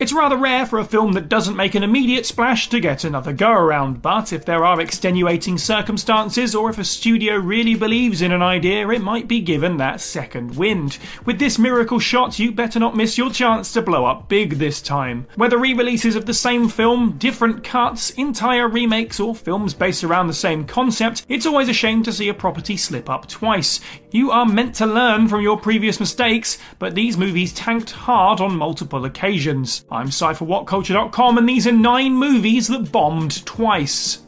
It's rather rare for a film that doesn't make an immediate splash to get another go around, but if there are extenuating circumstances or if a studio really believes in an idea, it might be given that second wind. With this miracle shot, you better not miss your chance to blow up big this time. Whether re releases of the same film, different cuts, entire remakes, or films based around the same concept, it's always a shame to see a property slip up twice. You are meant to learn from your previous mistakes, but these movies tanked hard on multiple occasions. I'm CypherWhatCulture.com, and these are nine movies that bombed twice.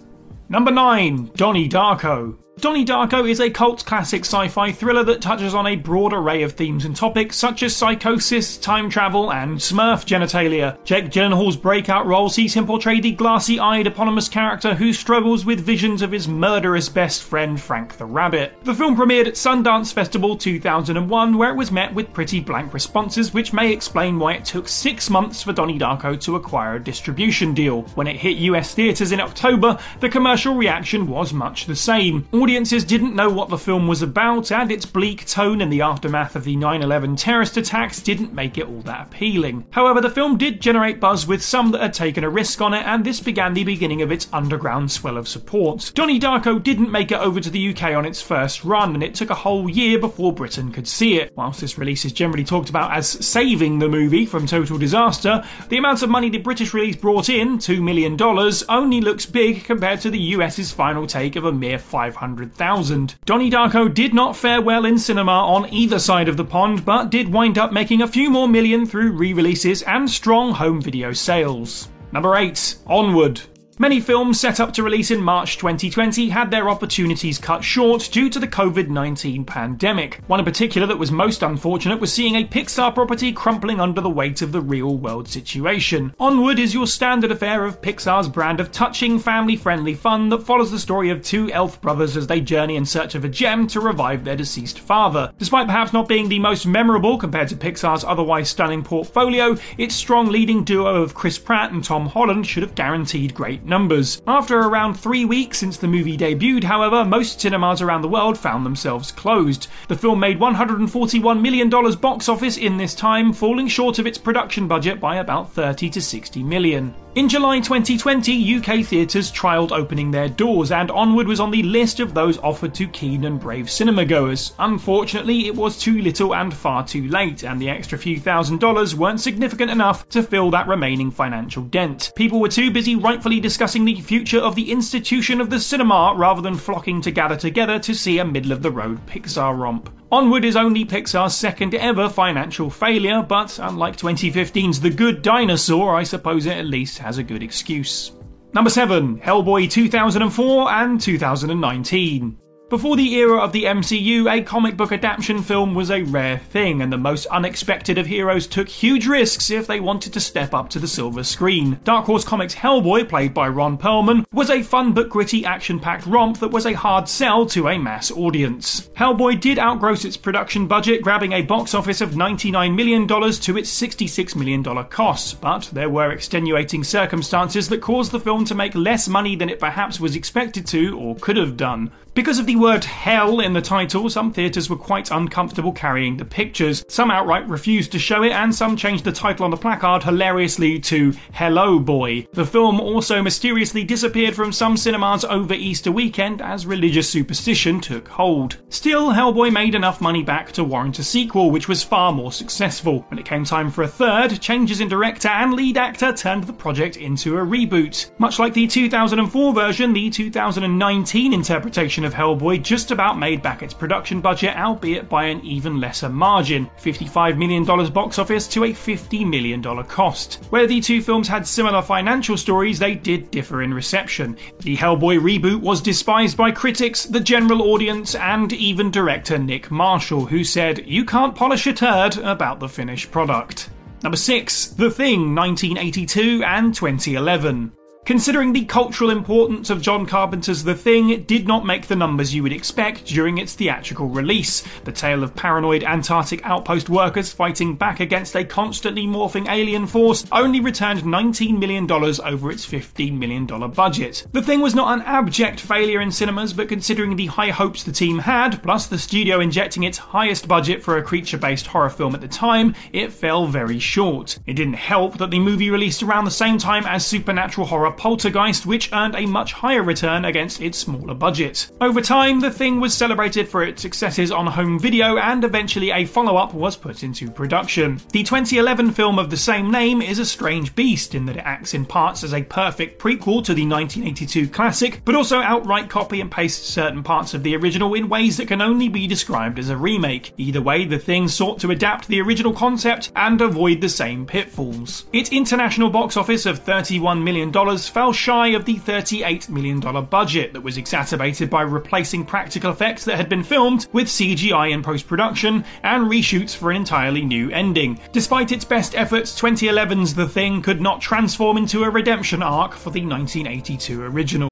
Number 9 Donnie Darko. Donnie Darko is a cult classic sci fi thriller that touches on a broad array of themes and topics such as psychosis, time travel, and smurf genitalia. Jake Gyllenhaal's breakout role sees him portray the glassy eyed eponymous character who struggles with visions of his murderous best friend Frank the Rabbit. The film premiered at Sundance Festival 2001, where it was met with pretty blank responses, which may explain why it took six months for Donnie Darko to acquire a distribution deal. When it hit US theatres in October, the commercial reaction was much the same. Audiences didn't know what the film was about, and its bleak tone in the aftermath of the 9 11 terrorist attacks didn't make it all that appealing. However, the film did generate buzz with some that had taken a risk on it, and this began the beginning of its underground swell of support. Donnie Darko didn't make it over to the UK on its first run, and it took a whole year before Britain could see it. Whilst this release is generally talked about as saving the movie from total disaster, the amount of money the British release brought in, $2 million, only looks big compared to the US's final take of a mere 500,000. Donnie Darko did not fare well in cinema on either side of the pond, but did wind up making a few more million through re releases and strong home video sales. Number 8 Onward. Many films set up to release in March 2020 had their opportunities cut short due to the COVID 19 pandemic. One in particular that was most unfortunate was seeing a Pixar property crumpling under the weight of the real world situation. Onward is your standard affair of Pixar's brand of touching, family friendly fun that follows the story of two elf brothers as they journey in search of a gem to revive their deceased father. Despite perhaps not being the most memorable compared to Pixar's otherwise stunning portfolio, its strong leading duo of Chris Pratt and Tom Holland should have guaranteed great numbers. After around three weeks since the movie debuted, however, most cinemas around the world found themselves closed. The film made $141 million box office in this time, falling short of its production budget by about 30 to 60 million. In July 2020, UK theatres trialled opening their doors, and Onward was on the list of those offered to keen and brave cinema goers. Unfortunately, it was too little and far too late, and the extra few thousand dollars weren't significant enough to fill that remaining financial dent. People were too busy rightfully discussing the future of the institution of the cinema rather than flocking to gather together to see a middle of the road Pixar romp. Onward is only Pixar's second ever financial failure, but unlike 2015's The Good Dinosaur, I suppose it at least has a good excuse. Number 7 Hellboy 2004 and 2019. Before the era of the MCU, a comic book adaptation film was a rare thing, and the most unexpected of heroes took huge risks if they wanted to step up to the silver screen. Dark Horse Comics' Hellboy, played by Ron Perlman, was a fun but gritty action packed romp that was a hard sell to a mass audience. Hellboy did outgross its production budget, grabbing a box office of $99 million to its $66 million cost, but there were extenuating circumstances that caused the film to make less money than it perhaps was expected to or could have done. Because of the word hell in the title, some theatres were quite uncomfortable carrying the pictures. Some outright refused to show it, and some changed the title on the placard hilariously to Hello Boy. The film also mysteriously disappeared from some cinemas over Easter weekend as religious superstition took hold. Still, Hellboy made enough money back to warrant a sequel, which was far more successful. When it came time for a third, changes in director and lead actor turned the project into a reboot. Much like the 2004 version, the 2019 interpretation of Hellboy just about made back its production budget, albeit by an even lesser margin $55 million box office to a $50 million cost. Where the two films had similar financial stories, they did differ in reception. The Hellboy reboot was despised by critics, the general audience, and even director Nick Marshall, who said, You can't polish a turd about the finished product. Number 6, The Thing, 1982 and 2011. Considering the cultural importance of John Carpenter's The Thing, it did not make the numbers you would expect during its theatrical release. The tale of paranoid Antarctic outpost workers fighting back against a constantly morphing alien force only returned $19 million over its $15 million budget. The Thing was not an abject failure in cinemas, but considering the high hopes the team had, plus the studio injecting its highest budget for a creature based horror film at the time, it fell very short. It didn't help that the movie released around the same time as supernatural horror Poltergeist, which earned a much higher return against its smaller budget. Over time, the thing was celebrated for its successes on home video, and eventually a follow up was put into production. The 2011 film of the same name is a strange beast in that it acts in parts as a perfect prequel to the 1982 classic, but also outright copy and paste certain parts of the original in ways that can only be described as a remake. Either way, the thing sought to adapt the original concept and avoid the same pitfalls. Its international box office of $31 million fell shy of the $38 million budget that was exacerbated by replacing practical effects that had been filmed with CGI in post production and reshoots for an entirely new ending. Despite its best efforts, 2011's The Thing could not transform into a redemption arc for the 1982 original.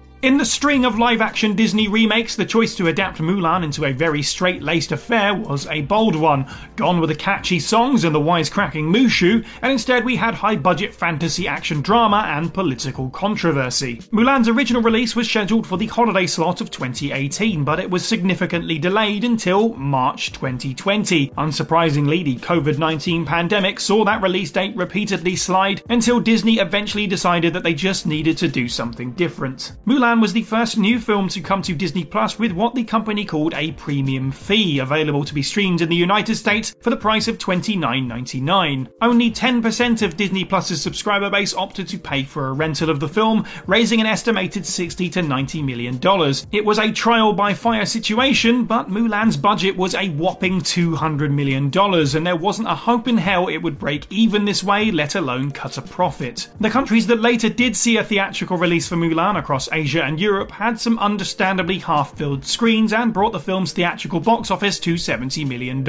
In the string of live action Disney remakes, the choice to adapt Mulan into a very straight laced affair was a bold one. Gone were the catchy songs and the wisecracking Mushu, and instead we had high budget fantasy action drama and political controversy. Mulan's original release was scheduled for the holiday slot of 2018, but it was significantly delayed until March 2020. Unsurprisingly, the COVID 19 pandemic saw that release date repeatedly slide until Disney eventually decided that they just needed to do something different. Mulan was the first new film to come to Disney Plus with what the company called a premium fee, available to be streamed in the United States for the price of $29.99. Only 10% of Disney Plus's subscriber base opted to pay for a rental of the film, raising an estimated 60 to 90 million dollars. It was a trial by fire situation, but Mulan's budget was a whopping 200 million dollars, and there wasn't a hope in hell it would break even this way, let alone cut a profit. The countries that later did see a theatrical release for Mulan across Asia Asia and Europe had some understandably half filled screens and brought the film's theatrical box office to $70 million.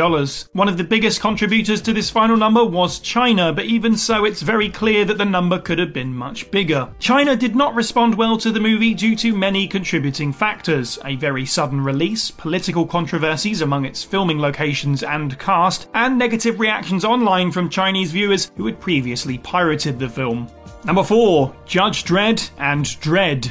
One of the biggest contributors to this final number was China, but even so, it's very clear that the number could have been much bigger. China did not respond well to the movie due to many contributing factors a very sudden release, political controversies among its filming locations and cast, and negative reactions online from Chinese viewers who had previously pirated the film. Number 4 Judge Dredd and Dredd.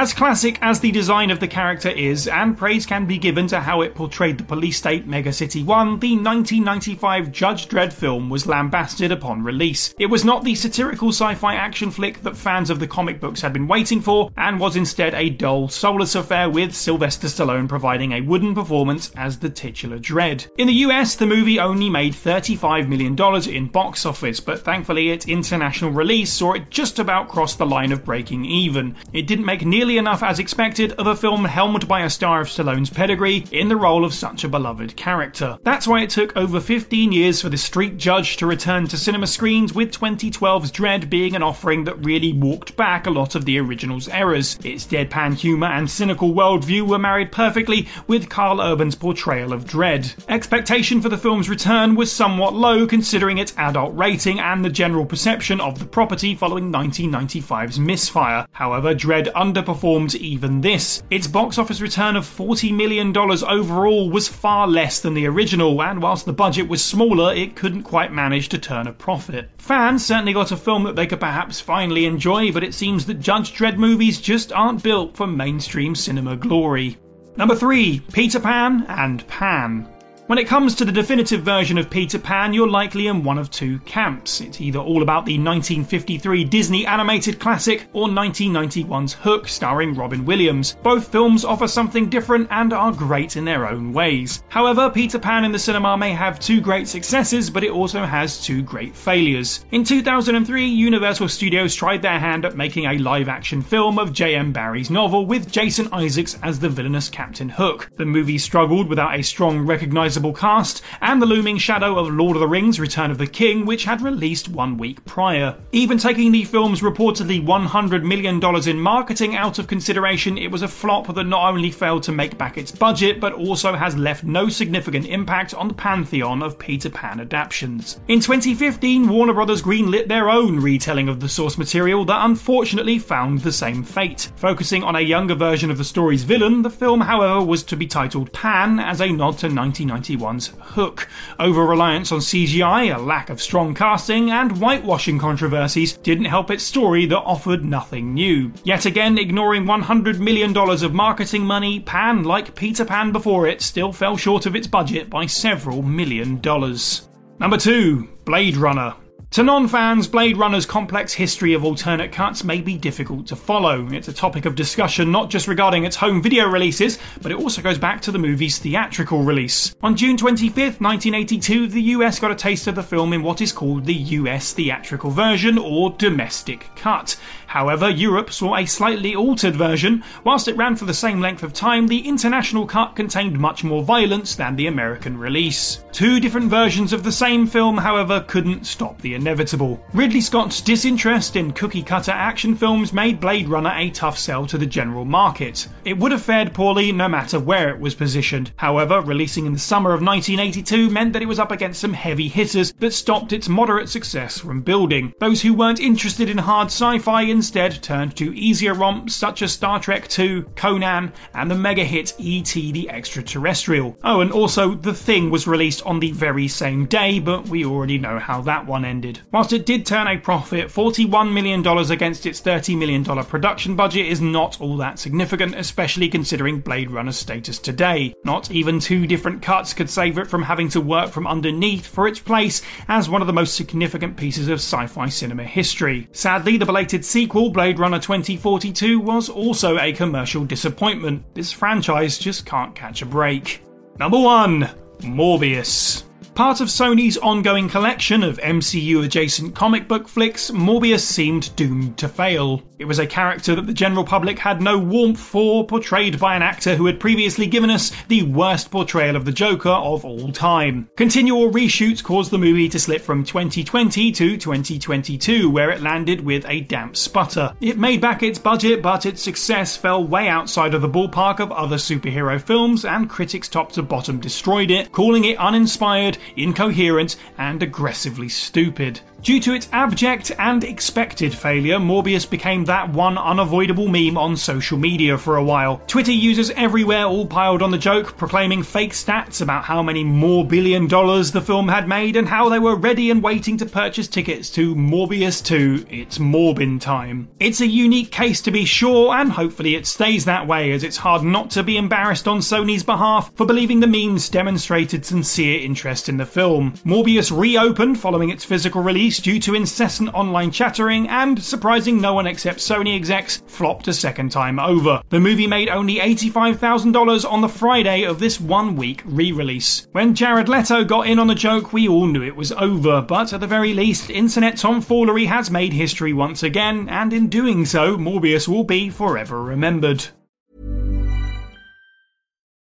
As classic as the design of the character is, and praise can be given to how it portrayed the police state Mega City 1, the 1995 Judge Dredd film was lambasted upon release. It was not the satirical sci fi action flick that fans of the comic books had been waiting for, and was instead a dull, soulless affair with Sylvester Stallone providing a wooden performance as the titular Dredd. In the US, the movie only made $35 million in box office, but thankfully its international release saw it just about cross the line of breaking even. It didn't make nearly enough as expected of a film helmed by a star of Stallone's pedigree in the role of such a beloved character. That's why it took over 15 years for the Street Judge to return to cinema screens, with 2012's Dredd being an offering that really walked back a lot of the original's errors. Its deadpan humour and cynical worldview were married perfectly with Karl Urban's portrayal of Dredd. Expectation for the film's return was somewhat low considering its adult rating and the general perception of the property following 1995's misfire. However, Dredd underperformed underperformed even this. Its box office return of $40 million overall was far less than the original, and whilst the budget was smaller, it couldn't quite manage to turn a profit. Fans certainly got a film that they could perhaps finally enjoy, but it seems that Judge Dredd movies just aren't built for mainstream cinema glory. Number 3 Peter Pan and Pan. When it comes to the definitive version of Peter Pan, you're likely in one of two camps. It's either all about the 1953 Disney animated classic or 1991's Hook starring Robin Williams. Both films offer something different and are great in their own ways. However, Peter Pan in the cinema may have two great successes, but it also has two great failures. In 2003, Universal Studios tried their hand at making a live action film of J.M. Barrie's novel with Jason Isaacs as the villainous Captain Hook. The movie struggled without a strong, recognizable cast, and the looming shadow of Lord of the Rings Return of the King, which had released one week prior. Even taking the film's reportedly $100 million in marketing out of consideration, it was a flop that not only failed to make back its budget, but also has left no significant impact on the pantheon of Peter Pan adaptations. In 2015, Warner Bros. greenlit their own retelling of the source material that unfortunately found the same fate. Focusing on a younger version of the story's villain, the film, however, was to be titled Pan as a nod to 1990 2021's Hook. Over reliance on CGI, a lack of strong casting, and whitewashing controversies didn't help its story that offered nothing new. Yet again, ignoring $100 million of marketing money, Pan, like Peter Pan before it, still fell short of its budget by several million dollars. Number 2 Blade Runner. To non fans, Blade Runner's complex history of alternate cuts may be difficult to follow. It's a topic of discussion not just regarding its home video releases, but it also goes back to the movie's theatrical release. On June 25th, 1982, the US got a taste of the film in what is called the US theatrical version or domestic cut. However, Europe saw a slightly altered version. Whilst it ran for the same length of time, the international cut contained much more violence than the American release. Two different versions of the same film, however, couldn't stop the inevitable. Ridley Scott's disinterest in cookie cutter action films made Blade Runner a tough sell to the general market. It would have fared poorly no matter where it was positioned. However, releasing in the summer of 1982 meant that it was up against some heavy hitters that stopped its moderate success from building. Those who weren't interested in hard sci fi instead turned to easier romps such as Star Trek II, Conan, and the mega hit E.T. the Extraterrestrial. Oh, and also The Thing was released on the very same day, but we already know how that one ended. Whilst it did turn a profit, $41 million against its $30 million production budget is not all that significant, especially considering Blade Runner's status today. Not even two different cuts could save it from having to work from underneath for its place as one of the most significant pieces of sci fi cinema history. Sadly, the belated sequel sequel, Blade Runner 2042, was also a commercial disappointment. This franchise just can't catch a break. Number 1 Morbius. Part of Sony's ongoing collection of MCU adjacent comic book flicks, Morbius seemed doomed to fail. It was a character that the general public had no warmth for, portrayed by an actor who had previously given us the worst portrayal of the Joker of all time. Continual reshoots caused the movie to slip from 2020 to 2022, where it landed with a damp sputter. It made back its budget, but its success fell way outside of the ballpark of other superhero films, and critics top to bottom destroyed it, calling it uninspired, incoherent, and aggressively stupid. Due to its abject and expected failure, Morbius became that one unavoidable meme on social media for a while. Twitter users everywhere all piled on the joke, proclaiming fake stats about how many more billion dollars the film had made and how they were ready and waiting to purchase tickets to Morbius 2 It's Morbin Time. It's a unique case to be sure, and hopefully it stays that way as it's hard not to be embarrassed on Sony's behalf for believing the memes demonstrated sincere interest in the film. Morbius reopened following its physical release due to incessant online chattering and, surprising no one except Sony execs, flopped a second time over. The movie made only $85,000 on the Friday of this one week re release. When Jared Leto got in on the joke, we all knew it was over, but at the very least, internet tomfoolery has made history once again, and in doing so, Morbius will be forever remembered.